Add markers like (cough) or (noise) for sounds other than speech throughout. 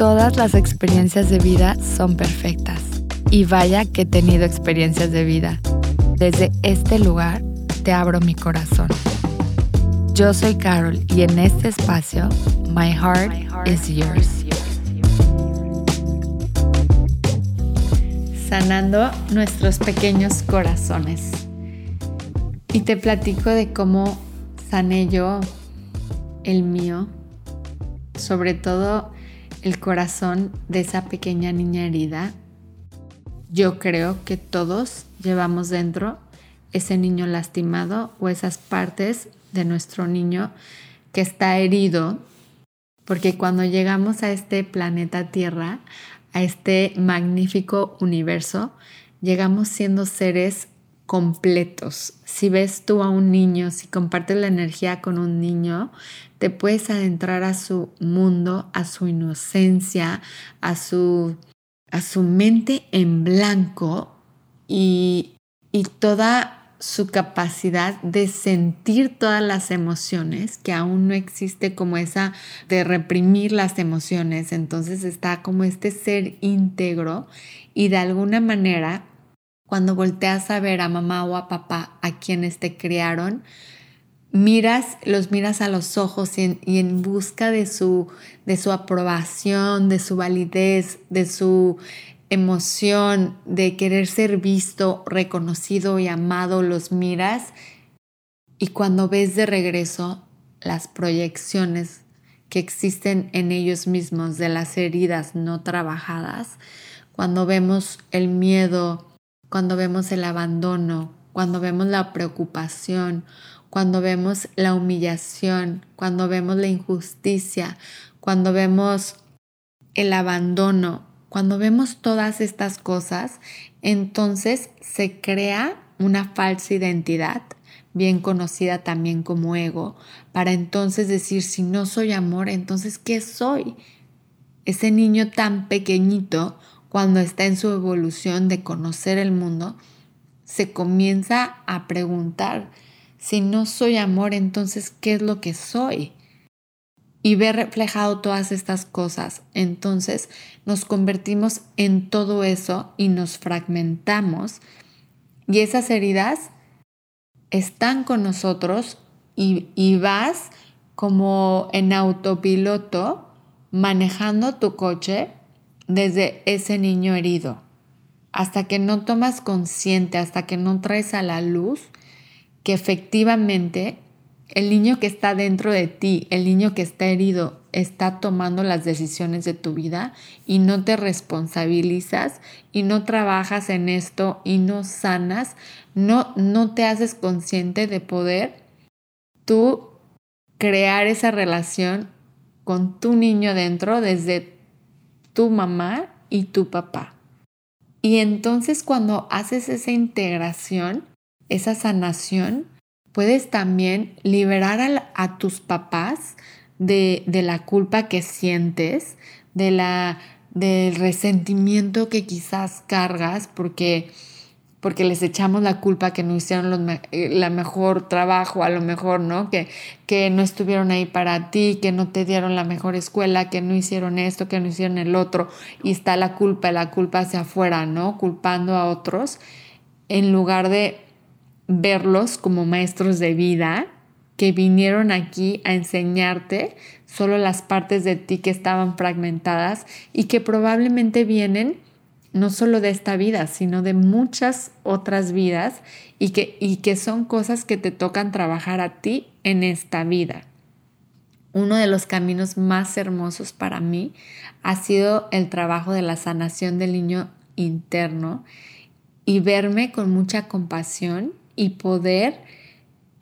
todas las experiencias de vida son perfectas. Y vaya que he tenido experiencias de vida. Desde este lugar te abro mi corazón. Yo soy Carol y en este espacio, My Heart, is yours. Sanando nuestros pequeños corazones. Y te platico de cómo sané yo el mío, sobre todo el corazón de esa pequeña niña herida. Yo creo que todos llevamos dentro ese niño lastimado o esas partes de nuestro niño que está herido, porque cuando llegamos a este planeta Tierra, a este magnífico universo, llegamos siendo seres completos. Si ves tú a un niño, si compartes la energía con un niño, te puedes adentrar a su mundo, a su inocencia, a su, a su mente en blanco y, y toda su capacidad de sentir todas las emociones, que aún no existe como esa de reprimir las emociones, entonces está como este ser íntegro y de alguna manera, cuando volteas a ver a mamá o a papá, a quienes te criaron, miras, los miras a los ojos y en, busca de su, de su aprobación, de su validez, de su emoción de querer ser visto, reconocido y amado, los miras. Y cuando ves de regreso las proyecciones que existen en ellos mismos de las heridas no trabajadas, cuando vemos el miedo, cuando vemos el abandono, cuando vemos la preocupación, cuando vemos la humillación, cuando vemos la injusticia, cuando vemos el abandono, cuando vemos todas estas cosas, entonces se crea una falsa identidad, bien conocida también como ego, para entonces decir, si no soy amor, entonces ¿qué soy? Ese niño tan pequeñito, cuando está en su evolución de conocer el mundo, se comienza a preguntar, si no soy amor, entonces ¿qué es lo que soy? y ver reflejado todas estas cosas. Entonces nos convertimos en todo eso y nos fragmentamos y esas heridas están con nosotros y, y vas como en autopiloto manejando tu coche desde ese niño herido. Hasta que no tomas consciente, hasta que no traes a la luz que efectivamente el niño que está dentro de ti, el niño que está herido, está tomando las decisiones de tu vida y no te responsabilizas y no trabajas en esto y no sanas, no, no te haces consciente de poder tú crear esa relación con tu niño dentro desde tu mamá y tu papá. Y entonces cuando haces esa integración, esa sanación, Puedes también liberar a, tus papás de, la culpa que sientes, de la, del resentimiento que quizás cargas porque, porque les echamos la culpa que no hicieron el eh, la mejor trabajo, a lo mejor, ¿no? Que, que no estuvieron ahí para ti, que no te dieron la mejor escuela, que no hicieron esto, que no hicieron el otro, y está la culpa, la culpa hacia afuera, ¿no? Culpando a otros, en lugar de verlos como maestros de vida que vinieron aquí a enseñarte solo las partes de ti que estaban fragmentadas y que probablemente vienen no solo de esta vida, sino de muchas otras vidas y que, y que son cosas que te tocan trabajar a ti en esta vida. Uno de los caminos más hermosos para mí ha sido el trabajo de la sanación del niño interno y verme con mucha compasión y poder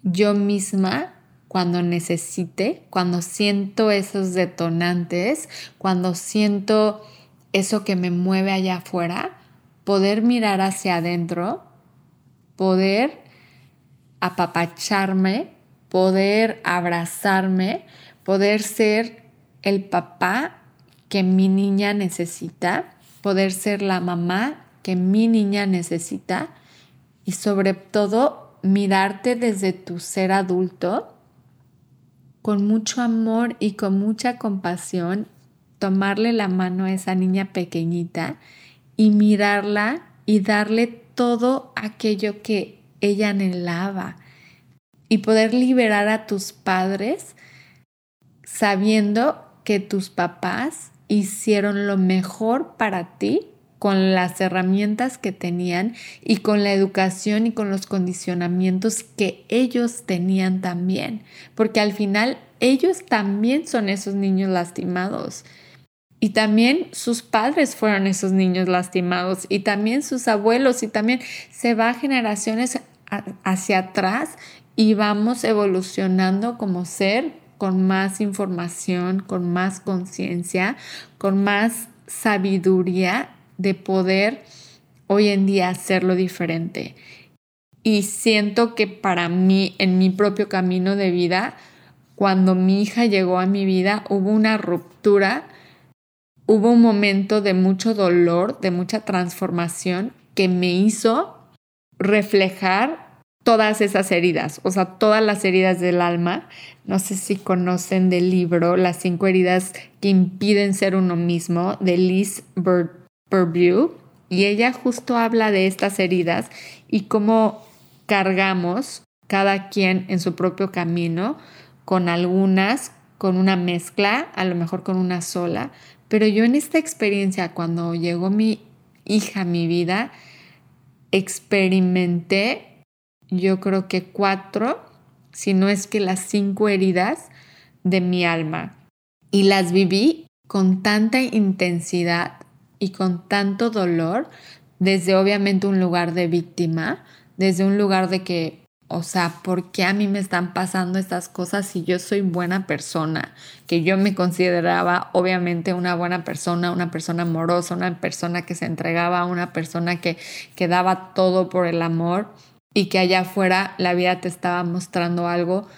yo misma cuando necesite, cuando siento esos detonantes, cuando siento eso que me mueve allá afuera, poder mirar hacia adentro, poder apapacharme, poder abrazarme, poder ser el papá que mi niña necesita, poder ser la mamá que mi niña necesita y sobre todo mirarte desde tu ser adulto con mucho amor y con mucha compasión tomarle la mano a esa niña pequeñita y mirarla y darle todo aquello que ella anhelaba y poder liberar a tus padres sabiendo que tus papás hicieron lo mejor para ti con las herramientas que tenían y con la educación y con los condicionamientos que ellos tenían también, porque al final ellos también son esos niños lastimados. Y también sus padres fueron esos niños lastimados y también sus abuelos y también se va generaciones hacia atrás y vamos evolucionando como ser con más información, con más conciencia, con más sabiduría de poder hoy en día hacerlo diferente. Y siento que para mí, en mi propio camino de vida, cuando mi hija llegó a mi vida, hubo una ruptura, hubo un momento de mucho dolor, de mucha transformación que me hizo reflejar todas esas heridas, o sea, todas las heridas del alma. No sé si conocen del libro Las cinco heridas que impiden ser uno mismo de Liz Purview y ella justo habla de estas heridas y cómo cargamos cada quien en su propio camino con algunas, con una mezcla, a lo mejor con una sola, pero yo en esta experiencia cuando llegó mi hija a mi vida, experimenté yo creo que cuatro, si no es que las cinco heridas de mi alma. Y las viví con tanta intensidad y con tanto dolor, desde obviamente un lugar de víctima, desde un lugar de que, o sea, ¿por qué a mí me están pasando estas cosas si yo soy buena persona? Que yo me consideraba obviamente una buena persona, una persona amorosa, una persona que se entregaba, una persona que, que daba todo por el amor y que allá afuera la vida te estaba mostrando algo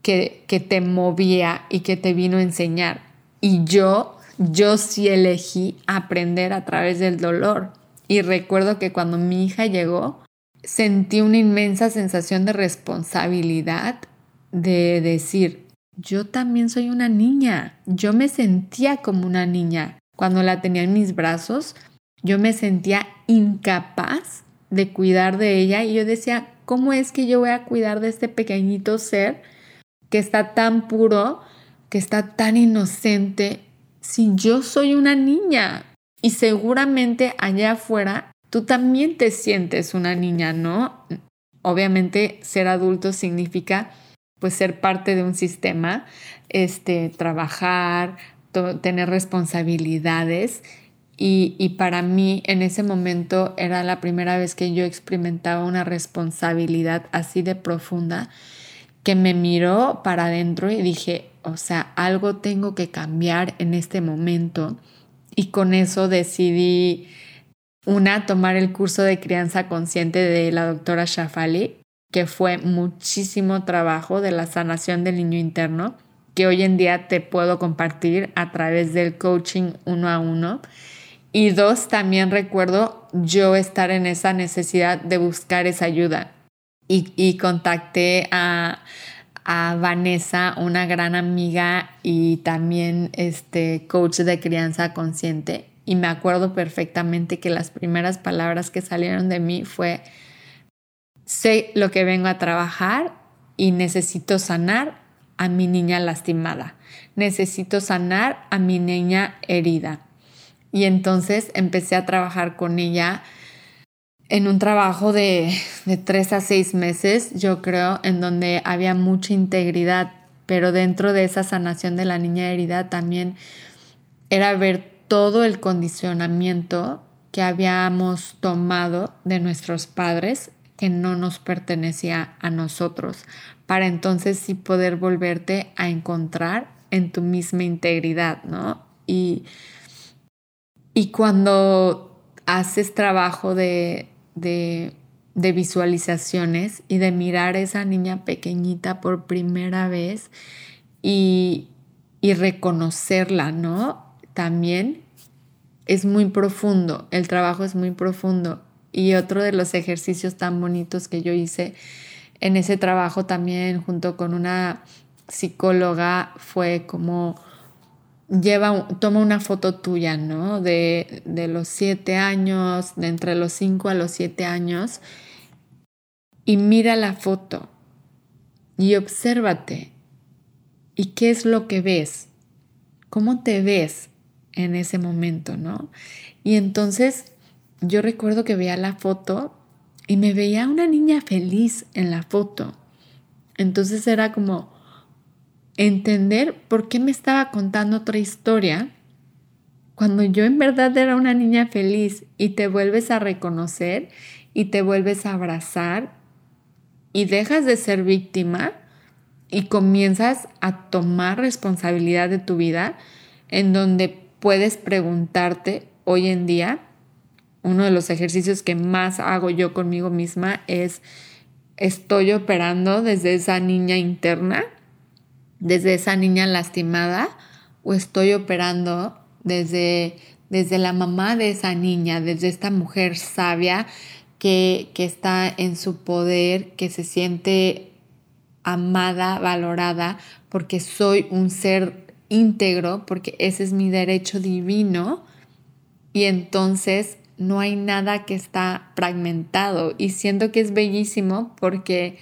que, que te movía y que te vino a enseñar. Y yo yo sí elegí aprender a través del dolor. Y recuerdo que cuando mi hija llegó, sentí una inmensa sensación de responsabilidad de decir, yo también soy una niña. Yo me sentía como una niña. Cuando la tenía en mis brazos, yo me sentía incapaz de cuidar de ella y yo decía, ¿cómo es que yo voy a cuidar de este pequeñito ser que está tan puro, que está tan inocente si yo soy una niña? Y seguramente allá afuera tú también te sientes una niña, ¿no? Obviamente ser adulto significa pues ser parte de un sistema, este, trabajar, tener responsabilidades y, y, para mí en ese momento era la primera vez que yo experimentaba una responsabilidad así de profunda que me miró para adentro y dije, o sea, algo tengo que cambiar en este momento. Y con eso decidí, una, tomar el curso de crianza consciente de la doctora Shafali, que fue muchísimo trabajo de la sanación del niño interno, que hoy en día te puedo compartir a través del coaching uno a uno. Y dos, también recuerdo yo estar en esa necesidad de buscar esa ayuda. Y, y contacté a, a Vanessa, una gran amiga y también este coach de crianza consciente. Y me acuerdo perfectamente que las primeras palabras que salieron de mí fue, sé lo que vengo a trabajar y necesito sanar a mi niña lastimada. Necesito sanar a mi niña herida. Y entonces empecé a trabajar con ella en un trabajo de, de tres a seis meses, yo creo, en donde había mucha integridad, pero dentro de esa sanación de la niña herida también era ver todo el condicionamiento que habíamos tomado de nuestros padres que no nos pertenecía a nosotros, para entonces sí poder volverte a encontrar en tu misma integridad, ¿no? Y, y cuando haces trabajo de, de, visualizaciones y de mirar a esa niña pequeñita por primera vez y, y reconocerla, ¿no? También es muy profundo, el trabajo es muy profundo. Y otro de los ejercicios tan bonitos que yo hice en ese trabajo también junto con una psicóloga fue como lleva, toma una foto tuya, ¿no? De, de los siete años, de entre los cinco a los siete años, y mira la foto y obsérvate. ¿Y qué es lo que ves? ¿Cómo te ves en ese momento, no? Y entonces yo recuerdo que veía la foto y me veía una niña feliz en la foto. Entonces era como, entender por qué me estaba contando otra historia cuando yo en verdad era una niña feliz y te vuelves a reconocer y te vuelves a abrazar y dejas de ser víctima y comienzas a tomar responsabilidad de tu vida en donde puedes preguntarte hoy en día, uno de los ejercicios que más hago yo conmigo misma es, ¿estoy operando desde esa niña interna? desde esa niña lastimada o estoy operando desde, desde la mamá de esa niña, desde esta mujer sabia que, que está en su poder, que se siente amada, valorada, porque soy un ser íntegro, porque ese es mi derecho divino. Y entonces no hay nada que está fragmentado. Y siento que es bellísimo porque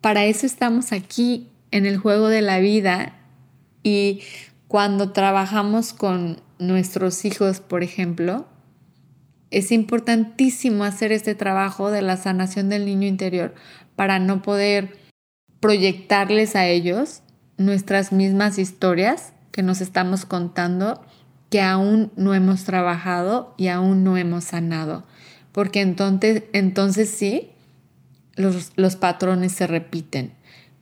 para eso estamos aquí en el juego de la vida y cuando trabajamos con nuestros hijos, por ejemplo, es importantísimo hacer este trabajo de la sanación del niño interior para no poder proyectarles a ellos nuestras mismas historias que nos estamos contando que aún no hemos trabajado y aún no hemos sanado. Porque entonces, entonces sí, los, los patrones se repiten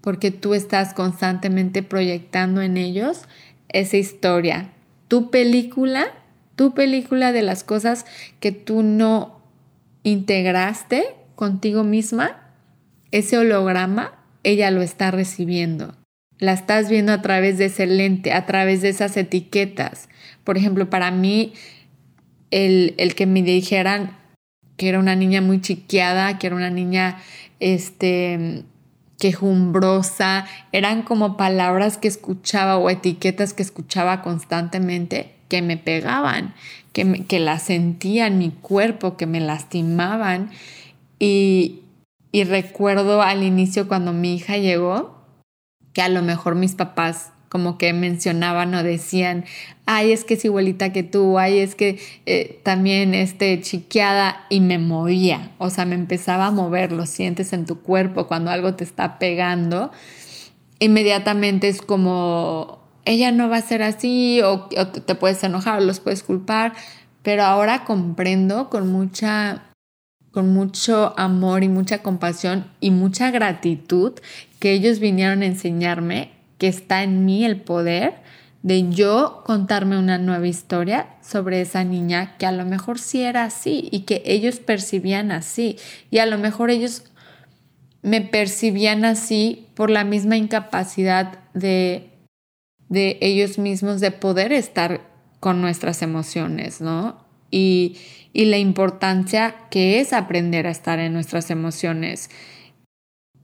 porque tú estás constantemente proyectando en ellos esa historia. Tu película, tu película de las cosas que tú no integraste contigo misma, ese holograma, ella lo está recibiendo. La estás viendo a través de ese lente, a través de esas etiquetas. Por ejemplo, para mí, el, el que me dijeran que era una niña muy chiqueada, que era una niña este, quejumbrosa, eran como palabras que escuchaba o etiquetas que escuchaba constantemente que me pegaban, que, que las sentía en mi cuerpo, que me lastimaban. Y, y recuerdo al inicio cuando mi hija llegó, que a lo mejor mis papás como que mencionaban o decían, ay, es que es igualita que tú, ay, es que eh, también este, chiqueada y me movía, o sea, me empezaba a mover, lo sientes en tu cuerpo cuando algo te está pegando, inmediatamente es como, ella no va a ser así o, o te puedes enojar o los puedes culpar, pero ahora comprendo con mucha con mucho amor y mucha compasión y mucha gratitud que ellos vinieron a enseñarme que está en mí el poder de yo contarme una nueva historia sobre esa niña que a lo mejor sí era así y que ellos percibían así y a lo mejor ellos me percibían así por la misma incapacidad de, de ellos mismos de poder estar con nuestras emociones, ¿no? Y, la importancia que es aprender a estar en nuestras emociones.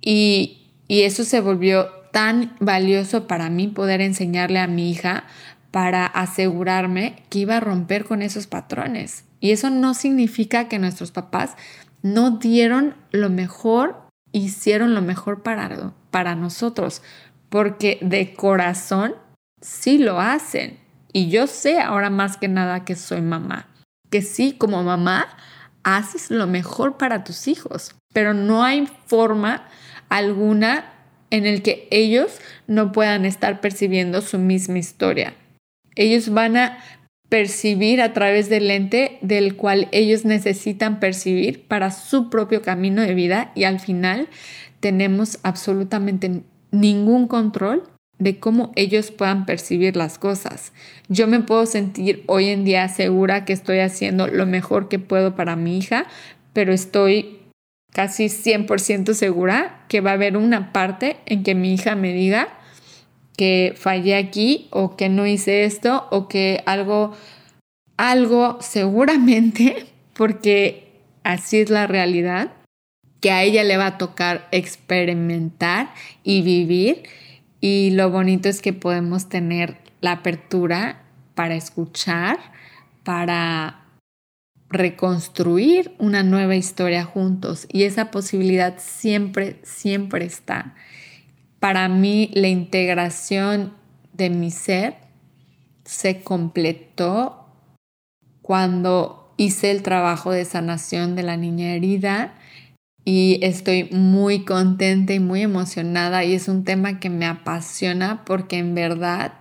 Y, y eso se volvió tan valioso para mí poder enseñarle a mi hija para asegurarme que iba a romper con esos patrones. Y eso no significa que nuestros papás no dieron lo mejor, hicieron lo mejor para, para nosotros, porque de corazón sí lo hacen. Y yo sé ahora más que nada que soy mamá, que sí, como mamá, haces lo mejor para tus hijos, pero no hay forma alguna en el que ellos no puedan estar percibiendo su misma historia. Ellos van a percibir a través del lente del cual ellos necesitan percibir para su propio camino de vida y al final tenemos absolutamente ningún control de cómo ellos puedan percibir las cosas. Yo me puedo sentir hoy en día segura que estoy haciendo lo mejor que puedo para mi hija, pero estoy casi 100% segura que va a haber una parte en que mi hija me diga que fallé aquí o que no hice esto o que algo, algo seguramente, (laughs) porque así es la realidad, que a ella le va a tocar experimentar y vivir. Y lo bonito es que podemos tener la apertura para escuchar, para reconstruir una nueva historia juntos. Y esa posibilidad siempre, siempre está. Para mí la integración de mi ser se completó cuando hice el trabajo de sanación de la niña herida y estoy muy contenta y muy emocionada y es un tema que me apasiona porque en verdad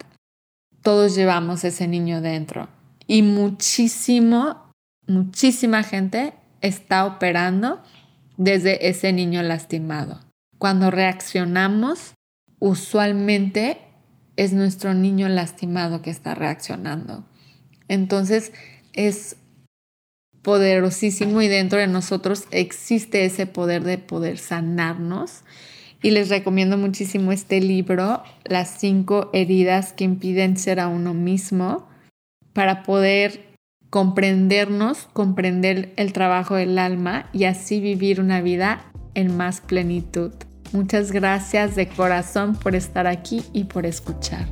todos llevamos ese niño dentro y muchísimo, muchísima gente está operando desde ese niño lastimado. Cuando reaccionamos, usualmente es nuestro niño lastimado que está reaccionando. Entonces es poderosísimo y dentro de nosotros existe ese poder de poder sanarnos. Y les recomiendo muchísimo este libro, Las cinco heridas que impiden ser a uno mismo, para poder comprendernos, comprender el trabajo del alma y así vivir una vida en más plenitud. Muchas gracias de corazón por estar aquí y por escuchar.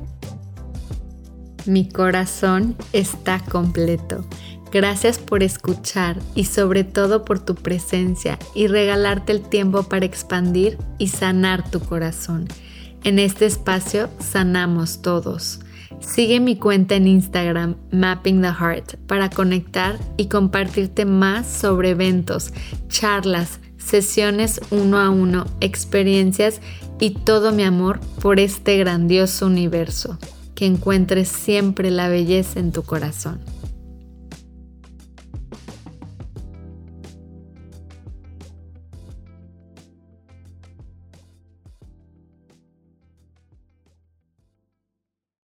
Mi corazón está completo. Gracias por escuchar y sobre todo por tu presencia y regalarte el tiempo para expandir y sanar tu corazón. En este espacio sanamos todos. Sigue mi cuenta en Instagram Mapping the Heart para conectar y compartirte más sobre eventos, charlas, sesiones uno a uno, experiencias y todo mi amor por este grandioso universo. Que encuentres siempre la belleza en tu corazón.